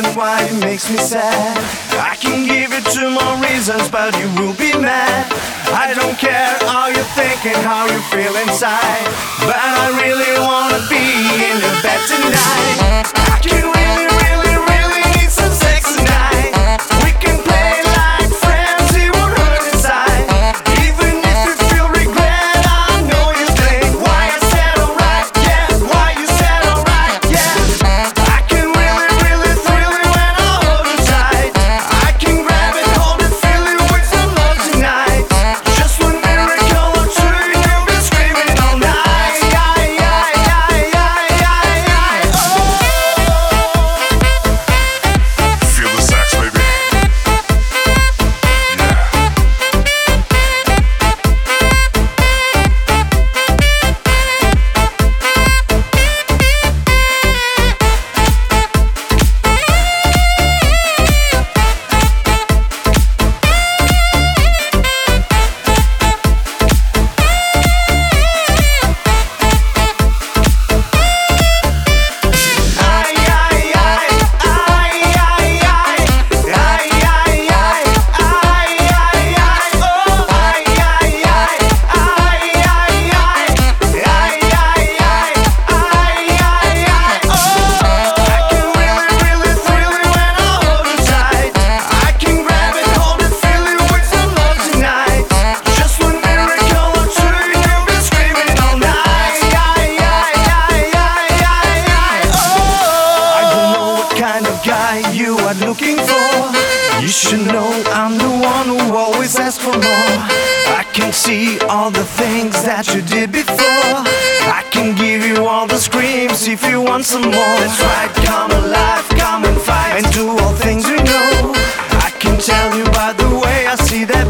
makes me sad. I can give you two more reasons, but you will be mad. I don't care how you think and how you feel inside, but I really wanna be in your bed tonight. Guy you are looking for. You should know I'm the one who always asks for more. I can see all the things that you did before. I can give you all the screams if you want some more. That's right, come alive, come and fight, and do all things we know. I can tell you by the way I see that.